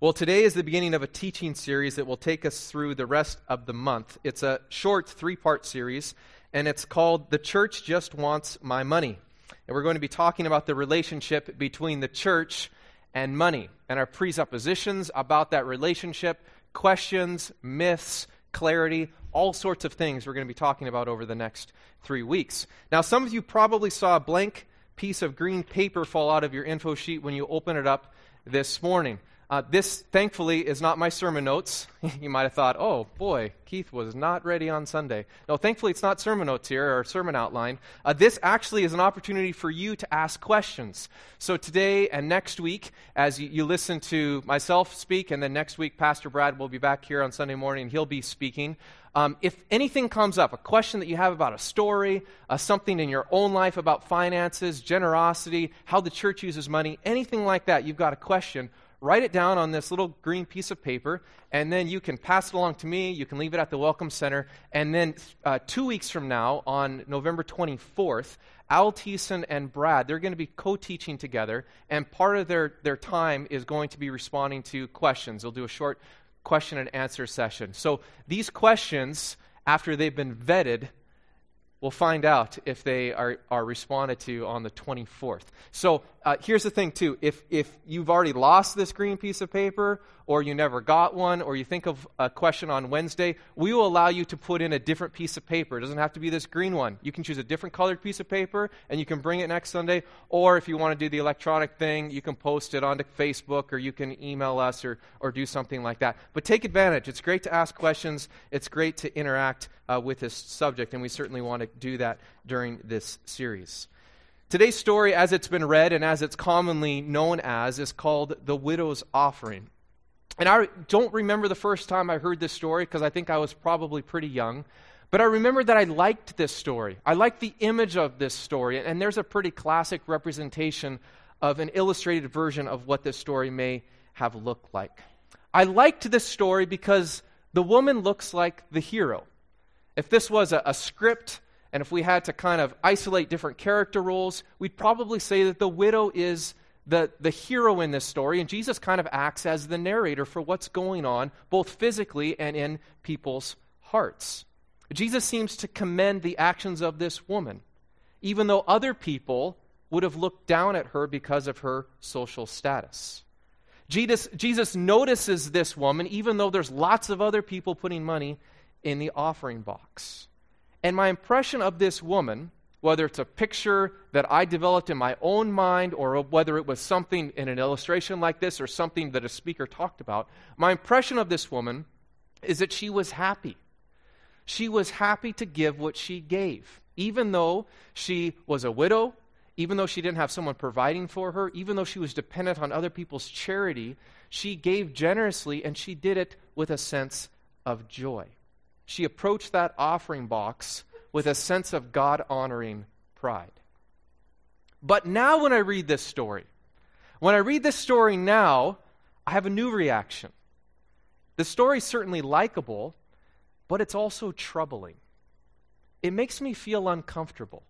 Well, today is the beginning of a teaching series that will take us through the rest of the month. It's a short three part series, and it's called The Church Just Wants My Money. And we're going to be talking about the relationship between the church and money and our presuppositions about that relationship, questions, myths, clarity, all sorts of things we're going to be talking about over the next three weeks. Now, some of you probably saw a blank piece of green paper fall out of your info sheet when you open it up this morning. Uh, this, thankfully, is not my sermon notes. you might have thought, oh, boy, Keith was not ready on Sunday. No, thankfully, it's not sermon notes here or sermon outline. Uh, this actually is an opportunity for you to ask questions. So today and next week, as you, you, listen to myself speak, and then next week, Pastor Brad will be back here on Sunday morning, and he'll be speaking. Um, if anything comes up, a question that you have about a story, uh, something in your own life about finances, generosity, how the church uses money, anything like that, you've got a question write it down on this little green piece of paper, and then you can pass it along to me. You can leave it at the Welcome Center. And then uh, two weeks from now, on November 24th, Al Thiessen and Brad, they're going to be co teaching together, and part of their, their time is going to be responding to questions. They'll do a short question and answer session. So these questions, after they've been vetted, We'll find out if they are, are responded to on the 24th. So uh, here's the thing, too. If, if you've already lost this green piece of paper, or you never got one, or you think of a question on Wednesday, we will allow you to put in a different piece of paper. It doesn't have to be this green one. You can choose a different colored piece of paper, and you can bring it next Sunday. Or if you want to do the electronic thing, you can post it onto Facebook, or you can email us, or, or do something like that. But take advantage. It's great to ask questions, it's great to interact uh, with this subject, and we certainly want to do that during this series. Today's story, as it's been read and as it's commonly known as, is called the widow's offering. And I don't remember the first time I heard this story because I think I was probably pretty young. But I remember that I liked this story. I liked the image of this story. And there's a pretty classic representation of an illustrated version of what this story may have looked like. I liked this story because the woman looks like the hero. If this was a, a script, and if we had to kind of isolate different character roles, we'd probably say that the widow is the, the hero in this story, and Jesus kind of acts as the narrator for what's going on, both physically and in people's hearts. Jesus seems to commend the actions of this woman, even though other people would have looked down at her because of her social status. Jesus, Jesus notices this woman, even though there's lots of other people putting money in the offering box. And my impression of this woman, whether it's a picture that I developed in my own mind or whether it was something in an illustration like this or something that a speaker talked about, my impression of this woman is that she was happy. She was happy to give what she gave, even though she was a widow, even though she didn't have someone providing for her, even though she was dependent on other people's charity, she gave generously and she did it with a sense of joy she approached that offering box with a sense of God honoring pride. But now, when I read this story, when I read this story now, I have a new reaction. The story's certainly likable, but it's also troubling. It makes me feel uncomfortable.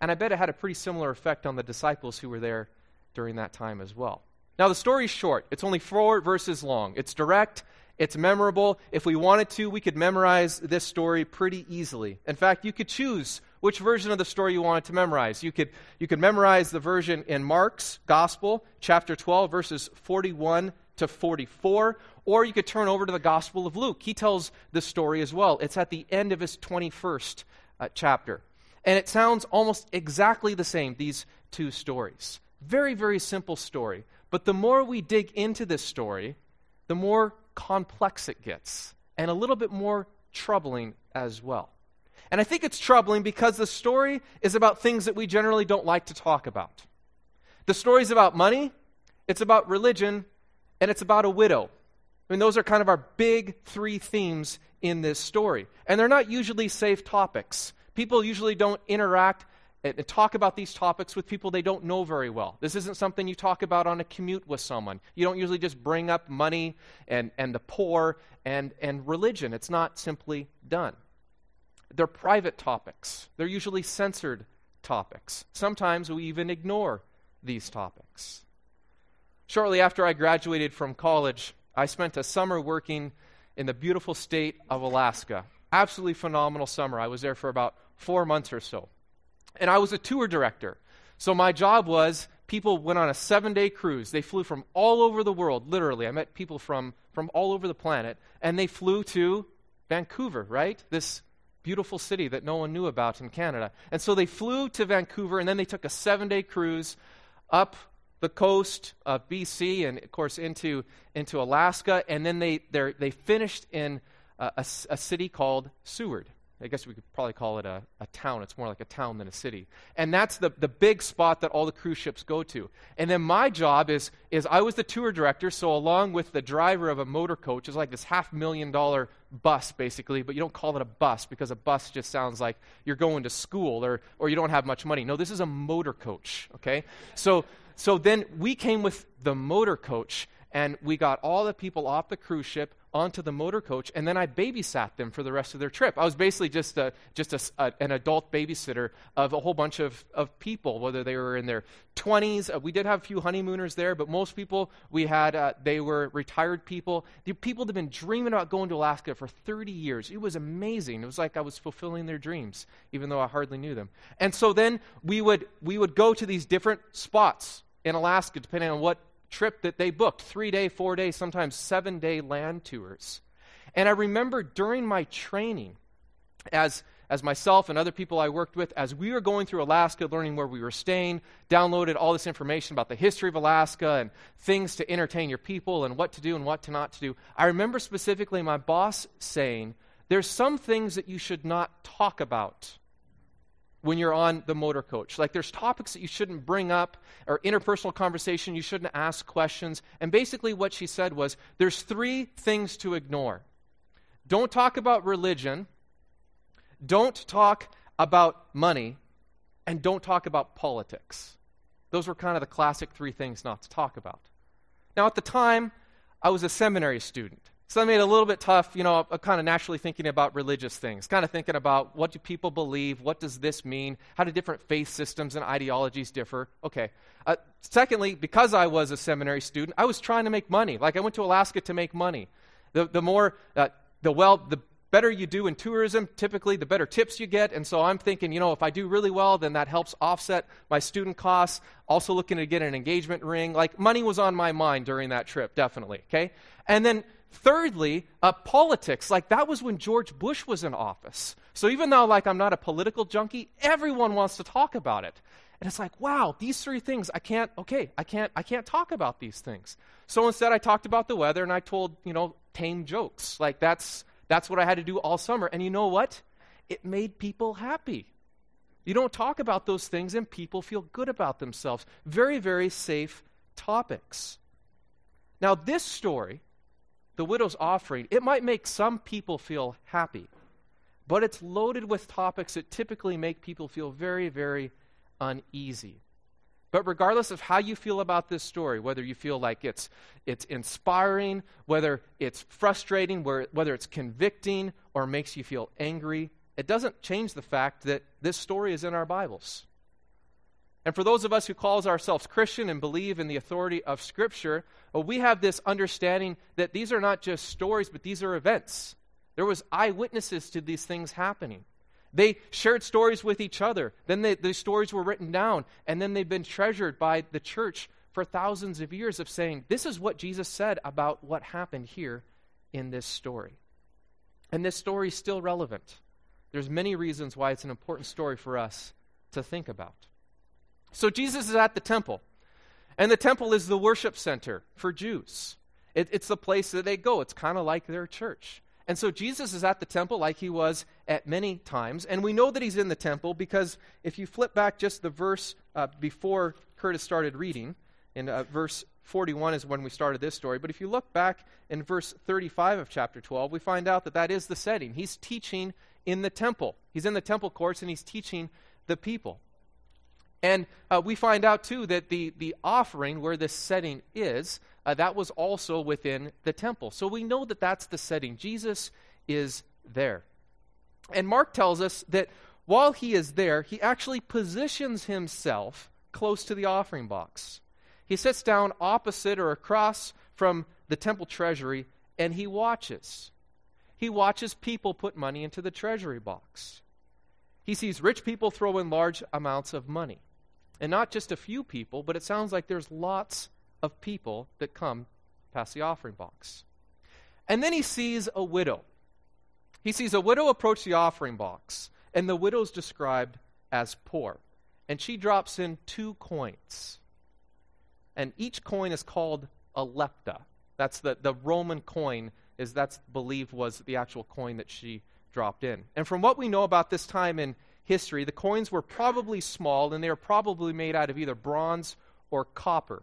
And I bet it had a pretty similar effect on the disciples who were there during that time as well. Now, the story's short. It's only four verses long. It's direct, it's memorable. If we wanted to, we could memorize this story pretty easily. In fact, you could choose which version of the story you wanted to memorize. You could, you could memorize the version in Mark's Gospel, chapter 12, verses 41 to 44, or you could turn over to the Gospel of Luke. He tells the story as well. It's at the end of his 21st uh, chapter. And it sounds almost exactly the same, these two stories. Very, very simple story. But the more we dig into this story, the more complex it gets and a little bit more troubling as well. And I think it's troubling because the story is about things that we generally don't like to talk about. The story is about money, it's about religion, and it's about a widow. I mean, those are kind of our big three themes in this story. And they're not usually safe topics. People usually don't interact and talk about these topics with people they don't know very well. This isn't something you talk about on a commute with someone. You don't usually just bring up money and, and the poor and, and religion. It's not simply done. They're private topics, they're usually censored topics. Sometimes we even ignore these topics. Shortly after I graduated from college, I spent a summer working in the beautiful state of Alaska. Absolutely phenomenal summer. I was there for about four months or so. And I was a tour director. So my job was people went on a seven day cruise. They flew from all over the world, literally. I met people from, from all over the planet, and they flew to Vancouver, right? This beautiful city that no one knew about in Canada. And so they flew to Vancouver, and then they took a seven day cruise up the coast of BC and, of course, into, into Alaska. And then they, they finished in a, a, a city called Seward. I guess we could probably call it a, a town. It's more like a town than a city. And that's the, the big spot that all the cruise ships go to. And then my job is, is I was the tour director, so along with the driver of a motor coach, it's like this half million dollar bus, basically, but you don't call it a bus because a bus just sounds like you're going to school or, or you don't have much money. No, this is a motor coach, okay? So, so then we came with the motor coach, and we got all the people off the cruise ship onto the motor coach, and then I babysat them for the rest of their trip. I was basically just, a, just a, a, an adult babysitter of a whole bunch of, of people, whether they were in their 20s. Uh, we did have a few honeymooners there, but most people we had, uh, they were retired people. The people that had been dreaming about going to Alaska for 30 years. It was amazing. It was like I was fulfilling their dreams, even though I hardly knew them. And so then we would, we would go to these different spots in Alaska, depending on what trip that they booked three day, four day, sometimes seven day land tours. And I remember during my training, as, as myself and other people I worked with, as we were going through Alaska, learning where we were staying, downloaded all this information about the history of Alaska and things to entertain your people and what to do and what to not to do. I remember specifically my boss saying, There's some things that you should not talk about when you're on the motor coach. Like there's topics that you shouldn't bring up or interpersonal conversation, you shouldn't ask questions. And basically what she said was there's three things to ignore. Don't talk about religion, don't talk about money, and don't talk about politics. Those were kind of the classic three things not to talk about. Now at the time, I was a seminary student. So that made it a little bit tough, you know, kind of naturally thinking about religious things, kind of thinking about what do people believe, what does this mean, how do different faith systems and ideologies differ. Okay. Uh, secondly, because I was a seminary student, I was trying to make money. Like I went to Alaska to make money. The, the more, uh, the well, the better you do in tourism, typically the better tips you get. And so I'm thinking, you know, if I do really well, then that helps offset my student costs. Also looking to get an engagement ring. Like money was on my mind during that trip, definitely. Okay. And then Thirdly, uh, politics. Like that was when George Bush was in office. So even though like I'm not a political junkie, everyone wants to talk about it. And it's like, wow, these three things, I can't, okay, I can't, I can't talk about these things. So instead I talked about the weather and I told, you know, tame jokes. Like that's, that's what I had to do all summer. And you know what? It made people happy. You don't talk about those things and people feel good about themselves. Very, very safe topics. Now, this story the widow's offering, it might make some people feel happy, but it's loaded with topics that typically make people feel very, very uneasy. But regardless of how you feel about this story, whether you feel like it's, it's inspiring, whether it's frustrating, whether it's convicting, or makes you feel angry, it doesn't change the fact that this story is in our Bibles. And for those of us who calls ourselves Christian and believe in the authority of Scripture, well, we have this understanding that these are not just stories, but these are events. There was eyewitnesses to these things happening. They shared stories with each other. Then they, these stories were written down, and then they've been treasured by the church for thousands of years of saying, this is what Jesus said about what happened here in this story. And this story is still relevant. There's many reasons why it's an important story for us to think about. So Jesus is at the temple. And the temple is the worship center for Jews. It, it's the place that they go. It's kind of like their church. And so Jesus is at the temple like he was at many times. And we know that he's in the temple because if you flip back just the verse uh, before Curtis started reading, in uh, verse 41 is when we started this story. But if you look back in verse 35 of chapter 12, we find out that that is the setting. He's teaching in the temple. He's in the temple courts and he's teaching the people. And uh, we find out, too, that the, the offering where this setting is, uh, that was also within the temple. So we know that that's the setting. Jesus is there. And Mark tells us that while he is there, he actually positions himself close to the offering box. He sits down opposite or across from the temple treasury and he watches. He watches people put money into the treasury box. He sees rich people throw in large amounts of money. And not just a few people, but it sounds like there's lots of people that come past the offering box. And then he sees a widow. He sees a widow approach the offering box, and the widow's described as poor. And she drops in two coins. And each coin is called a lepta. That's the, the Roman coin, is that's believed was the actual coin that she dropped in. And from what we know about this time in history, the coins were probably small and they were probably made out of either bronze or copper.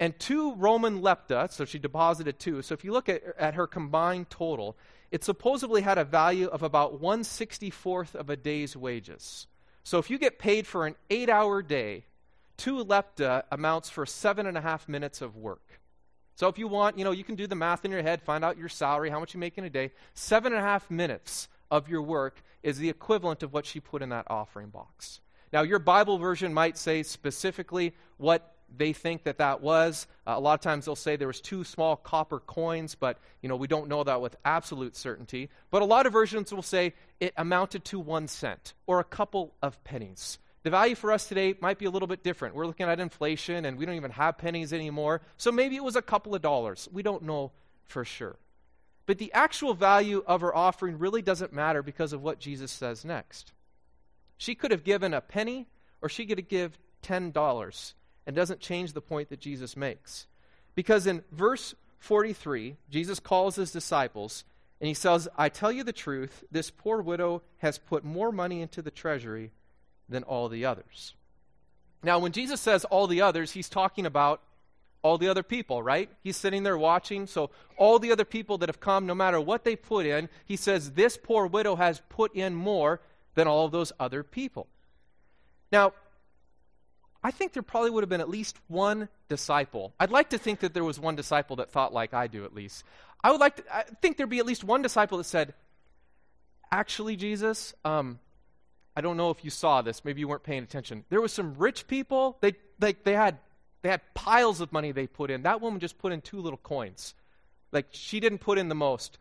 And two Roman lepta, so she deposited two. So if you look at, at her combined total, it supposedly had a value of about 164th of a day's wages. So if you get paid for an eight hour day, two lepta amounts for seven and a half minutes of work. So if you want, you know, you can do the math in your head, find out your salary, how much you make in a day. Seven and a half minutes of your work is the equivalent of what she put in that offering box. Now, your Bible version might say specifically what they think that that was. Uh, a lot of times they'll say there was two small copper coins, but you know we don't know that with absolute certainty. But a lot of versions will say it amounted to one cent or a couple of pennies. The value for us today might be a little bit different. We're looking at inflation, and we don't even have pennies anymore. So maybe it was a couple of dollars. We don't know for sure. But the actual value of her offering really doesn't matter because of what Jesus says next. She could have given a penny, or she could have given $10 and doesn't change the point that Jesus makes. Because in verse 43, Jesus calls his disciples and he says, I tell you the truth, this poor widow has put more money into the treasury than all the others. Now, when Jesus says all the others, he's talking about all the other people, right? He's sitting there watching. So, all the other people that have come, no matter what they put in, he says, This poor widow has put in more than all of those other people. Now, I think there probably would have been at least one disciple. I'd like to think that there was one disciple that thought like I do, at least. I would like to I think there'd be at least one disciple that said, Actually, Jesus, um, I don't know if you saw this. Maybe you weren't paying attention. There was some rich people. They, they, they, had, they had piles of money they put in. That woman just put in two little coins. Like, she didn't put in the most.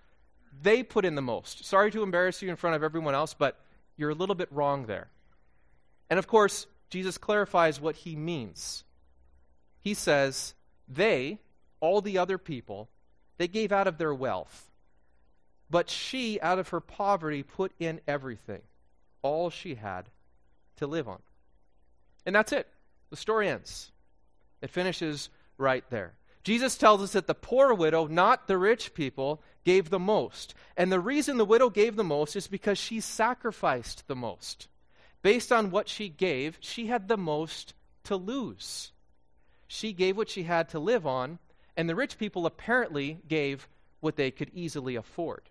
They put in the most. Sorry to embarrass you in front of everyone else, but you're a little bit wrong there. And of course, Jesus clarifies what he means. He says, They, all the other people, they gave out of their wealth. But she, out of her poverty, put in everything, all she had to live on. And that's it. The story ends. It finishes right there. Jesus tells us that the poor widow, not the rich people, gave the most. And the reason the widow gave the most is because she sacrificed the most based on what she gave, she had the most to lose. She gave what she had to live on, and the rich people apparently gave what they could easily afford.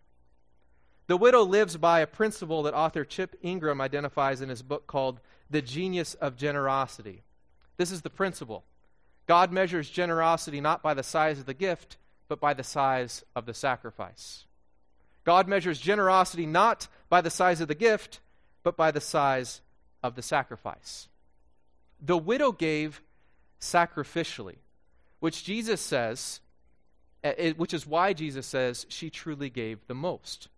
The widow lives by a principle that author Chip Ingram identifies in his book called The Genius of Generosity. This is the principle God measures generosity not by the size of the gift, but by the size of the sacrifice. God measures generosity not by the size of the gift, but by the size of the sacrifice. The widow gave sacrificially, which Jesus says, eh, which is why Jesus says she truly gave the most.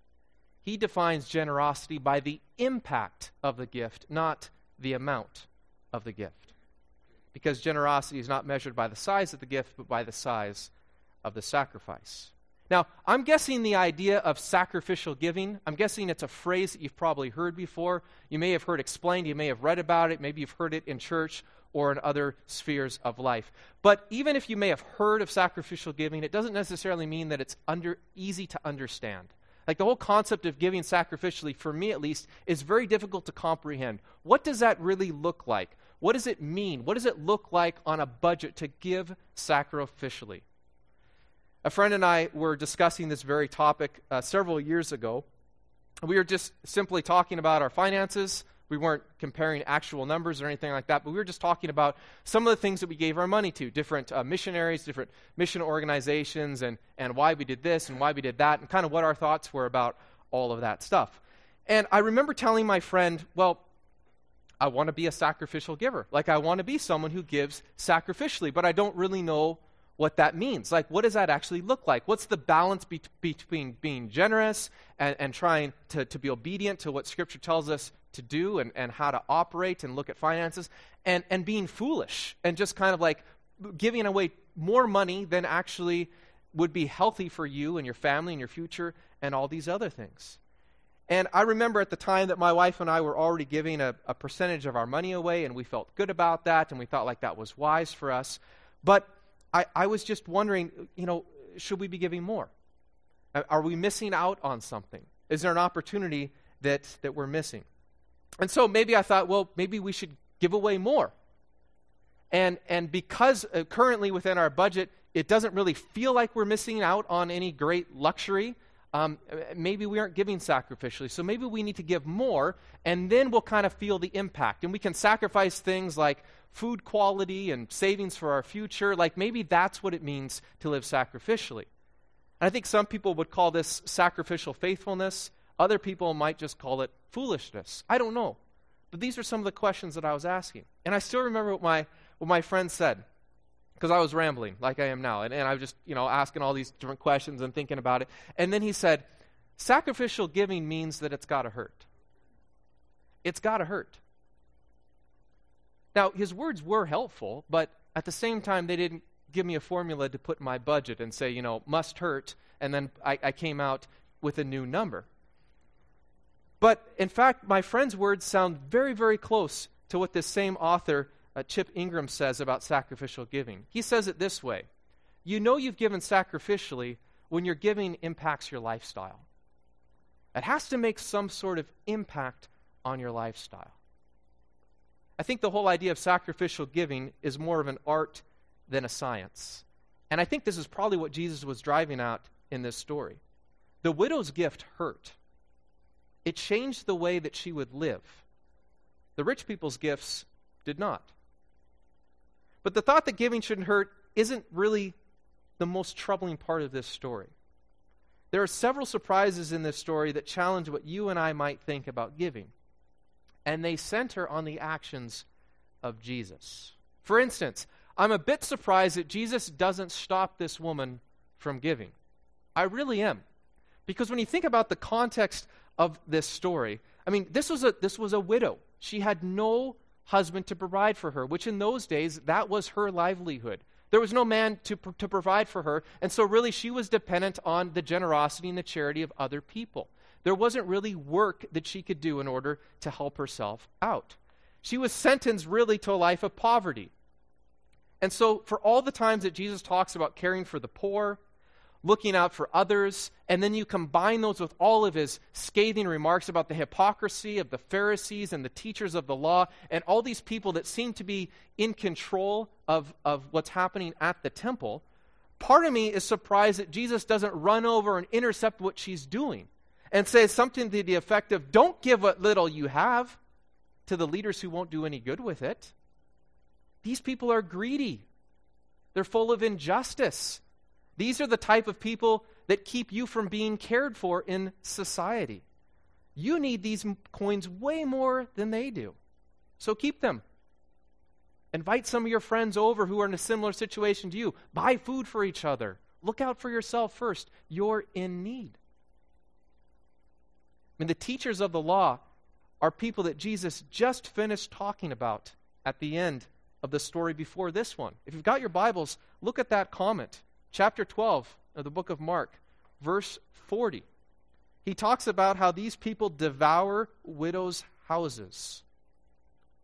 He defines generosity by the impact of the gift, not the amount of the gift. Because generosity is not measured by the size of the gift, but by the size of the sacrifice. Now, I'm guessing the idea of sacrificial giving, I'm guessing it's a phrase that you've probably heard before. You may have heard explained, you may have read about it, maybe you've heard it in church or in other spheres of life. But even if you may have heard of sacrificial giving, it doesn't necessarily mean that it's under, easy to understand. Like the whole concept of giving sacrificially, for me at least, is very difficult to comprehend. What does that really look like? What does it mean? What does it look like on a budget to give sacrificially? A friend and I were discussing this very topic uh, several years ago. We were just simply talking about our finances. We weren't comparing actual numbers or anything like that, but we were just talking about some of the things that we gave our money to different uh, missionaries, different mission organizations, and, and why we did this and why we did that, and kind of what our thoughts were about all of that stuff. And I remember telling my friend, well, I want to be a sacrificial giver. Like, I want to be someone who gives sacrificially, but I don't really know what that means. Like, what does that actually look like? What's the balance be- between being generous and, and trying to, to be obedient to what Scripture tells us to do and, and how to operate and look at finances, and, and being foolish and just kind of like giving away more money than actually would be healthy for you and your family and your future and all these other things. And I remember at the time that my wife and I were already giving a, a, percentage of our money away, and we felt good about that, and we thought like that was wise for us. But I, I was just wondering, you know, should we be giving more? Are we missing out on something? Is there an opportunity that, that we're missing? And so maybe I thought, well, maybe we should give away more. And, and because uh, currently within our budget, it doesn't really feel like we're missing out on any great luxury um, maybe we aren't giving sacrificially. So maybe we need to give more, and then we'll kind of feel the impact. And we can sacrifice things like food quality and savings for our future. Like maybe that's what it means to live sacrificially. And I think some people would call this sacrificial faithfulness. Other people might just call it foolishness. I don't know. But these are some of the questions that I was asking. And I still remember what my, what my friend said because I was rambling like I am now. And, and I was just, you know, asking all these different questions and thinking about it. And then he said, sacrificial giving means that it's got to hurt. It's got to hurt. Now, his words were helpful, but at the same time, they didn't give me a formula to put in my budget and say, you know, must hurt. And then I, I came out with a new number. But in fact, my friend's words sound very, very close to what this same author uh, Chip Ingram says about sacrificial giving. He says it this way You know you've given sacrificially when your giving impacts your lifestyle. It has to make some sort of impact on your lifestyle. I think the whole idea of sacrificial giving is more of an art than a science. And I think this is probably what Jesus was driving at in this story. The widow's gift hurt, it changed the way that she would live. The rich people's gifts did not. But the thought that giving shouldn't hurt isn't really the most troubling part of this story. There are several surprises in this story that challenge what you and I might think about giving, and they center on the actions of Jesus. For instance, I'm a bit surprised that Jesus doesn't stop this woman from giving. I really am. Because when you think about the context of this story, I mean, this was a, this was a widow. She had no husband to provide for her, which in those days, that was her livelihood. There was no man to, to provide for her, and so really she was dependent on the generosity and the charity of other people. There wasn't really work that she could do in order to help herself out. She was sentenced really to a life of poverty. And so, for all the times that Jesus talks about caring for the poor, looking out for others, and then you combine those with all of his scathing remarks about the hypocrisy of the Pharisees and the teachers of the law, and all these people that seem to be in control of, of what's happening at the temple, part of me is surprised that Jesus doesn't run over and intercept what she's doing and say something to the effect of, Don't give what little you have to the leaders who won't do any good with it. These people are greedy. They're full of injustice. These are the type of people that keep you from being cared for in society. You need these coins way more than they do. So keep them. Invite some of your friends over who are in a similar situation to you. Buy food for each other. Look out for yourself first. You're in need. I mean, the teachers of the law are people that Jesus just finished talking about at the end of the story before this one. If you've got your Bibles, look at that comment chapter 12 of the book of Mark, verse 40. He talks about how these people devour widows' houses.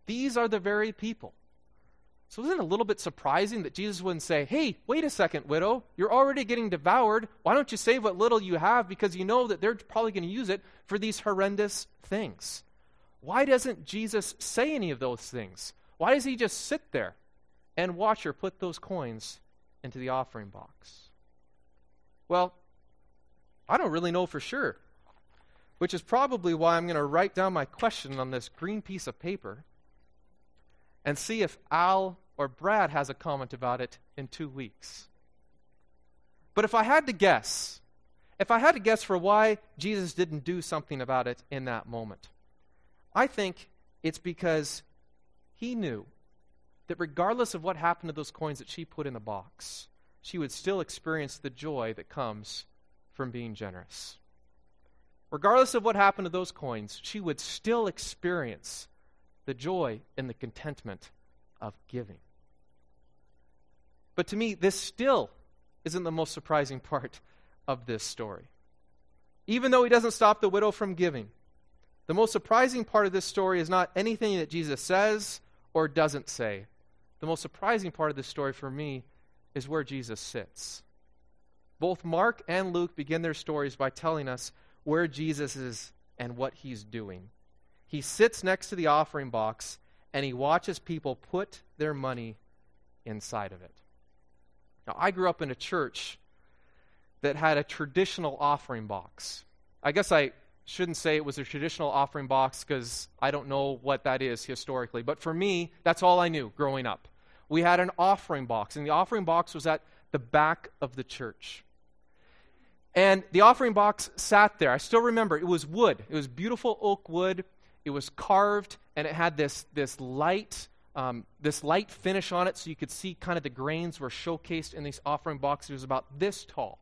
These are the very people. So isn't it a little bit surprising that Jesus wouldn't say, Hey, wait a second, widow, you're already getting devoured. Why don't you save what little you have because you know that they're probably going to use it for these horrendous things? Why doesn't Jesus say any of those things? Why does he just sit there and watch her put those coins into the offering box? Well, I don't really know for sure, which is probably why I'm going to write down my question on this green piece of paper and see if Al or Brad has a comment about it in two weeks. But if I had to guess, if I had to guess for why Jesus didn't do something about it in that moment, I think It's because he knew that regardless of what happened to those coins that she put in the box, she would still experience the joy that comes from being generous. Regardless of what happened to those coins, she would still experience the joy and the contentment of giving. But to me, this still isn't the most surprising part of this story. Even though he doesn't stop the widow from giving, the most surprising part of this story is not anything that Jesus says or doesn't say. The most surprising part of this story for me is where Jesus sits. Both Mark and Luke begin their stories by telling us where Jesus is and what he's doing. He sits next to the offering box and he watches people put their money inside of it. Now, I grew up in a church that had a traditional offering box. I guess I shouldn't say it was a traditional offering box because I don't know what that is historically. But for me, that's all I knew growing up. We had an offering box, and the offering box was at the back of the church. And the offering box sat there. I still remember it was wood. It was beautiful oak wood. It was carved, and it had this, this light um, this light finish on it so you could see kind of the grains were showcased in these offering boxes. It was about this tall.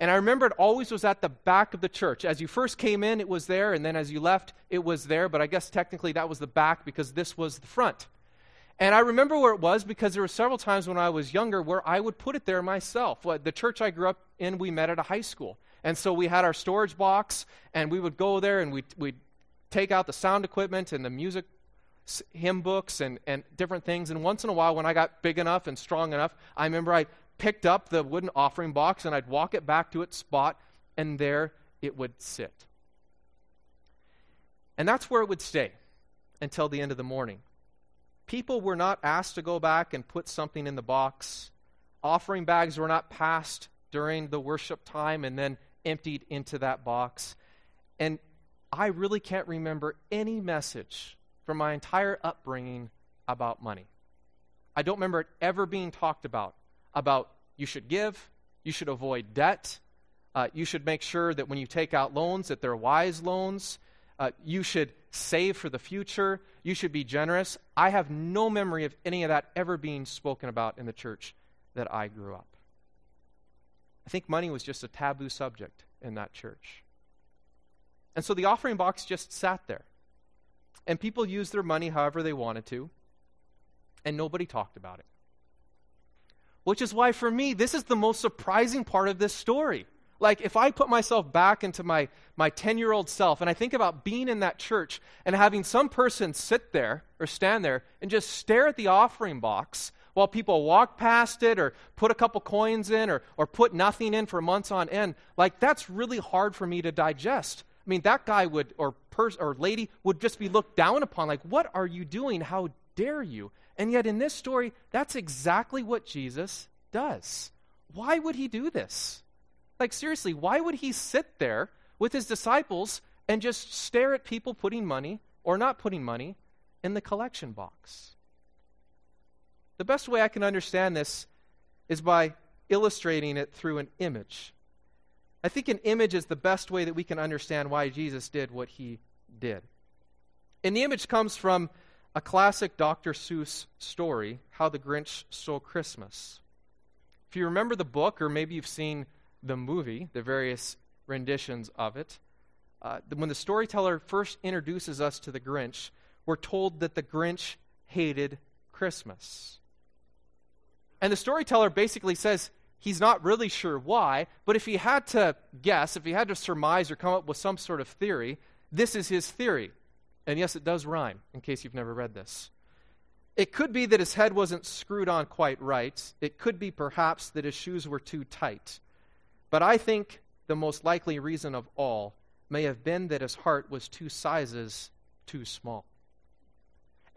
And I remember it always was at the back of the church. As you first came in, it was there, and then as you left, it was there. But I guess technically that was the back because this was the front. And I remember where it was because there were several times when I was younger where I would put it there myself. The church I grew up in, we met at a high school. And so we had our storage box, and we would go there and we'd, we'd take out the sound equipment and the music hymn books and, and different things. And once in a while, when I got big enough and strong enough, I remember I picked up the wooden offering box and I'd walk it back to its spot, and there it would sit. And that's where it would stay until the end of the morning. People were not asked to go back and put something in the box. Offering bags were not passed during the worship time and then emptied into that box. And I really can't remember any message from my entire upbringing about money. I don't remember it ever being talked about about you should give, you should avoid debt, uh, you should make sure that when you take out loans that they're wise loans, uh, you should save for the future, you should be generous. I have no memory of any of that ever being spoken about in the church that I grew up. I think money was just a taboo subject in that church. And so the offering box just sat there. And people used their money however they wanted to, and nobody talked about it. Which is why, for me, this is the most surprising part of this story. Like, if I put myself back into my, my 10 year old self and I think about being in that church and having some person sit there or stand there and just stare at the offering box while people walk past it or put a couple coins in or, or put nothing in for months on end, like, that's really hard for me to digest. I mean, that guy would, or person or lady, would just be looked down upon. Like, what are you doing? How dare you? And yet, in this story, that's exactly what Jesus does. Why would he do this? Like, seriously, why would he sit there with his disciples and just stare at people putting money or not putting money in the collection box? The best way I can understand this is by illustrating it through an image. I think an image is the best way that we can understand why Jesus did what he did. And the image comes from a classic Dr. Seuss story, How the Grinch Stole Christmas. If you remember the book, or maybe you've seen the movie, the various renditions of it, uh, when the storyteller first introduces us to the Grinch, we're told that the Grinch hated Christmas. And the storyteller basically says He's not really sure why, but if he had to guess, if he had to surmise or come up with some sort of theory, this is his theory. And yes, it does rhyme, in case you've never read this. It could be that his head wasn't screwed on quite right. It could be perhaps that his shoes were too tight. But I think the most likely reason of all may have been that his heart was two sizes too small.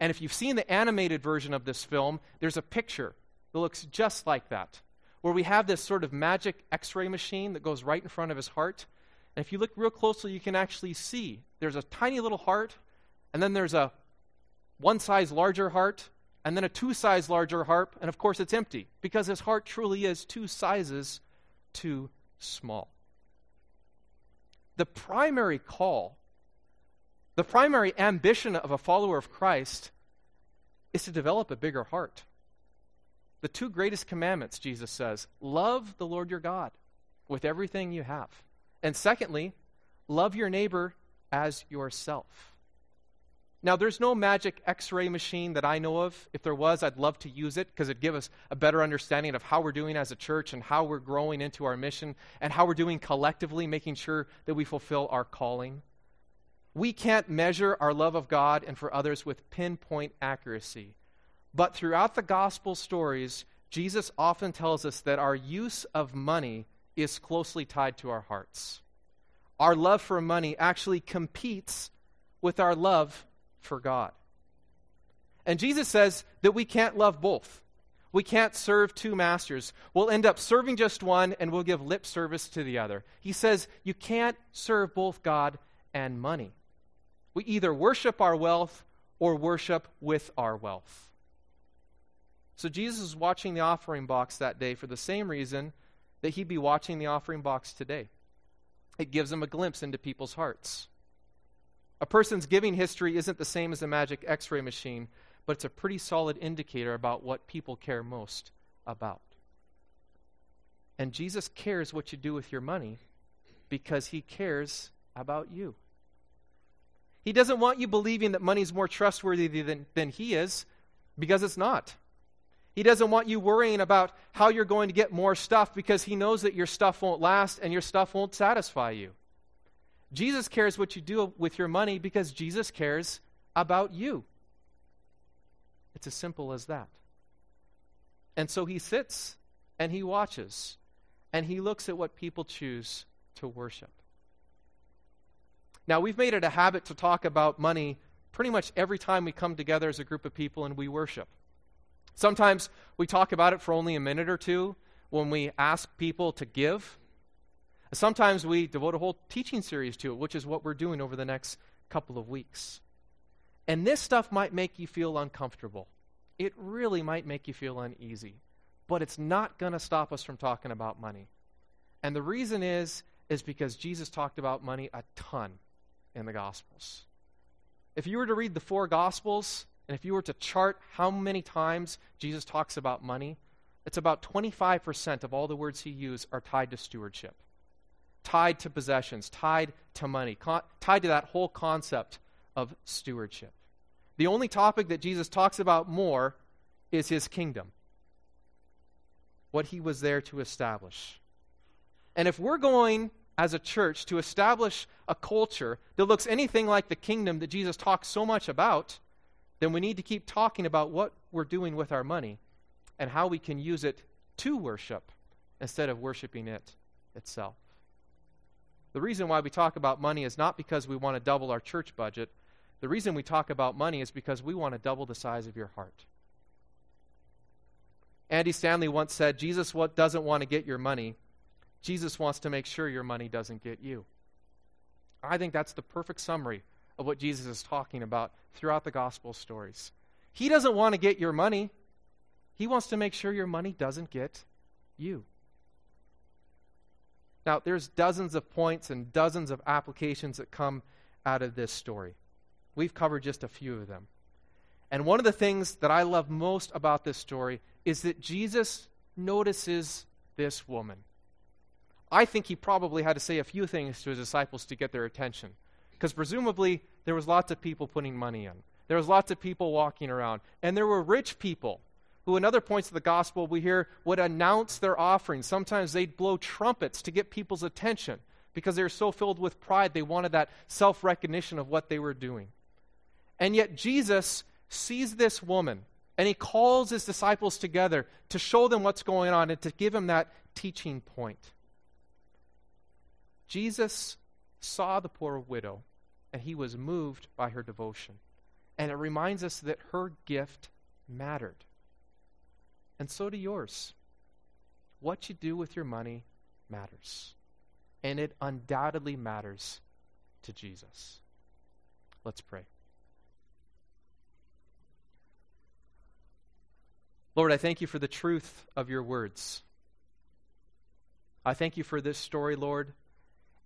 And if you've seen the animated version of this film, there's a picture that looks just like that where we have this sort of magic x ray machine that goes right in front of his heart. And if you look real closely, you can actually see there's a tiny little heart, and then there's a one size larger heart, and then a two size larger heart, and of course it's empty because his heart truly is two sizes too small. The primary call The primary ambition of a follower of Christ is to develop a bigger heart. The two greatest commandments, Jesus says love the Lord your God with everything you have. And secondly, love your neighbor as yourself. Now, there's no magic x ray machine that I know of. If there was, I'd love to use it because it'd give us a better understanding of how we're doing as a church and how we're growing into our mission and how we're doing collectively, making sure that we fulfill our calling. We can't measure our love of God and for others with pinpoint accuracy. But throughout the gospel stories, Jesus often tells us that our use of money is closely tied to our hearts. Our love for money actually competes with our love for God. And Jesus says that we can't love both. We can't serve two masters. We'll end up serving just one and we'll give lip service to the other. He says you can't serve both God and money. We either worship our wealth or worship with our wealth. So Jesus was watching the offering box that day for the same reason that he'd be watching the offering box today. It gives him a glimpse into people's hearts. A person's giving history isn't the same as a magic x ray machine, but it's a pretty solid indicator about what people care most about. And Jesus cares what you do with your money because he cares about you. He doesn't want you believing that money is more trustworthy than, than he is because it's not. He doesn't want you worrying about how you're going to get more stuff because he knows that your stuff won't last and your stuff won't satisfy you. Jesus cares what you do with your money because Jesus cares about you. It's as simple as that. And so he sits and he watches and he looks at what people choose to worship. Now, we've made it a habit to talk about money pretty much every time we come together as a group of people and we worship. Sometimes we talk about it for only a minute or two when we ask people to give. Sometimes we devote a whole teaching series to it, which is what we're doing over the next couple of weeks. And this stuff might make you feel uncomfortable. It really might make you feel uneasy. But it's not going to stop us from talking about money. And the reason is is because Jesus talked about money a ton in the gospels. If you were to read the four gospels and if you were to chart how many times Jesus talks about money, it's about 25% of all the words he used are tied to stewardship tied to possessions, tied to money, con- tied to that whole concept of stewardship. The only topic that Jesus talks about more is his kingdom, what he was there to establish. And if we're going as a church to establish a culture that looks anything like the kingdom that Jesus talks so much about, then we need to keep talking about what we're doing with our money and how we can use it to worship instead of worshiping it itself. The reason why we talk about money is not because we want to double our church budget. The reason we talk about money is because we want to double the size of your heart. Andy Stanley once said, Jesus doesn't want to get your money. Jesus wants to make sure your money doesn't get you. I think that's the perfect summary of what Jesus is talking about throughout the gospel stories. He doesn't want to get your money, He wants to make sure your money doesn't get you. Now, there's dozens of points and dozens of applications that come out of this story. We've covered just a few of them. And one of the things that I love most about this story is that Jesus notices this woman. I think he probably had to say a few things to his disciples to get their attention. Because presumably there was lots of people putting money in. There was lots of people walking around. And there were rich people who in other points of the gospel we hear would announce their offerings. Sometimes they'd blow trumpets to get people's attention because they were so filled with pride they wanted that self recognition of what they were doing. And yet Jesus sees this woman and he calls his disciples together to show them what's going on and to give them that teaching point. Jesus saw the poor widow and he was moved by her devotion. And it reminds us that her gift mattered and so do yours. What you do with your money matters. And it undoubtedly matters to Jesus. Let's pray. Lord, I thank you for the truth of your words. I thank you for this story, Lord,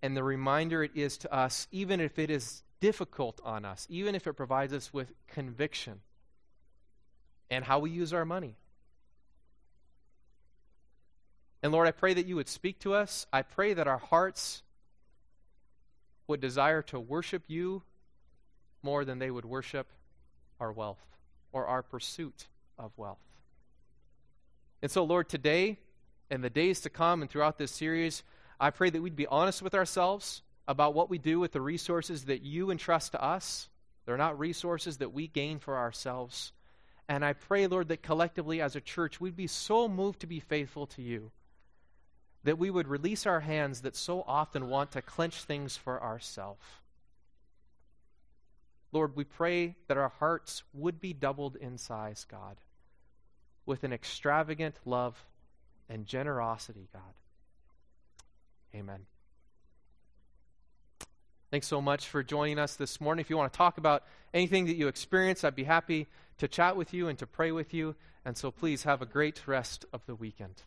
and the reminder it is to us, even if it is difficult on us, even if it provides us with conviction and how we use our money. And Lord, I pray that you would speak to us. I pray that our hearts would desire to worship you more than they would worship our wealth or our pursuit of wealth. And so, Lord, today and the days to come and throughout this series, I pray that we'd be honest with ourselves about what we do with the resources that you entrust to us. They're not resources that we gain for ourselves. And I pray, Lord, that collectively as a church, we'd be so moved to be faithful to you that we would release our hands that so often want to clench things for ourselves. Lord, we pray that our hearts would be doubled in size, God, with an extravagant love and generosity, God. Amen. Thanks so much for joining us this morning. If you want to talk about anything that you experience, I'd be happy to chat with you and to pray with you. And so please have a great rest of the weekend.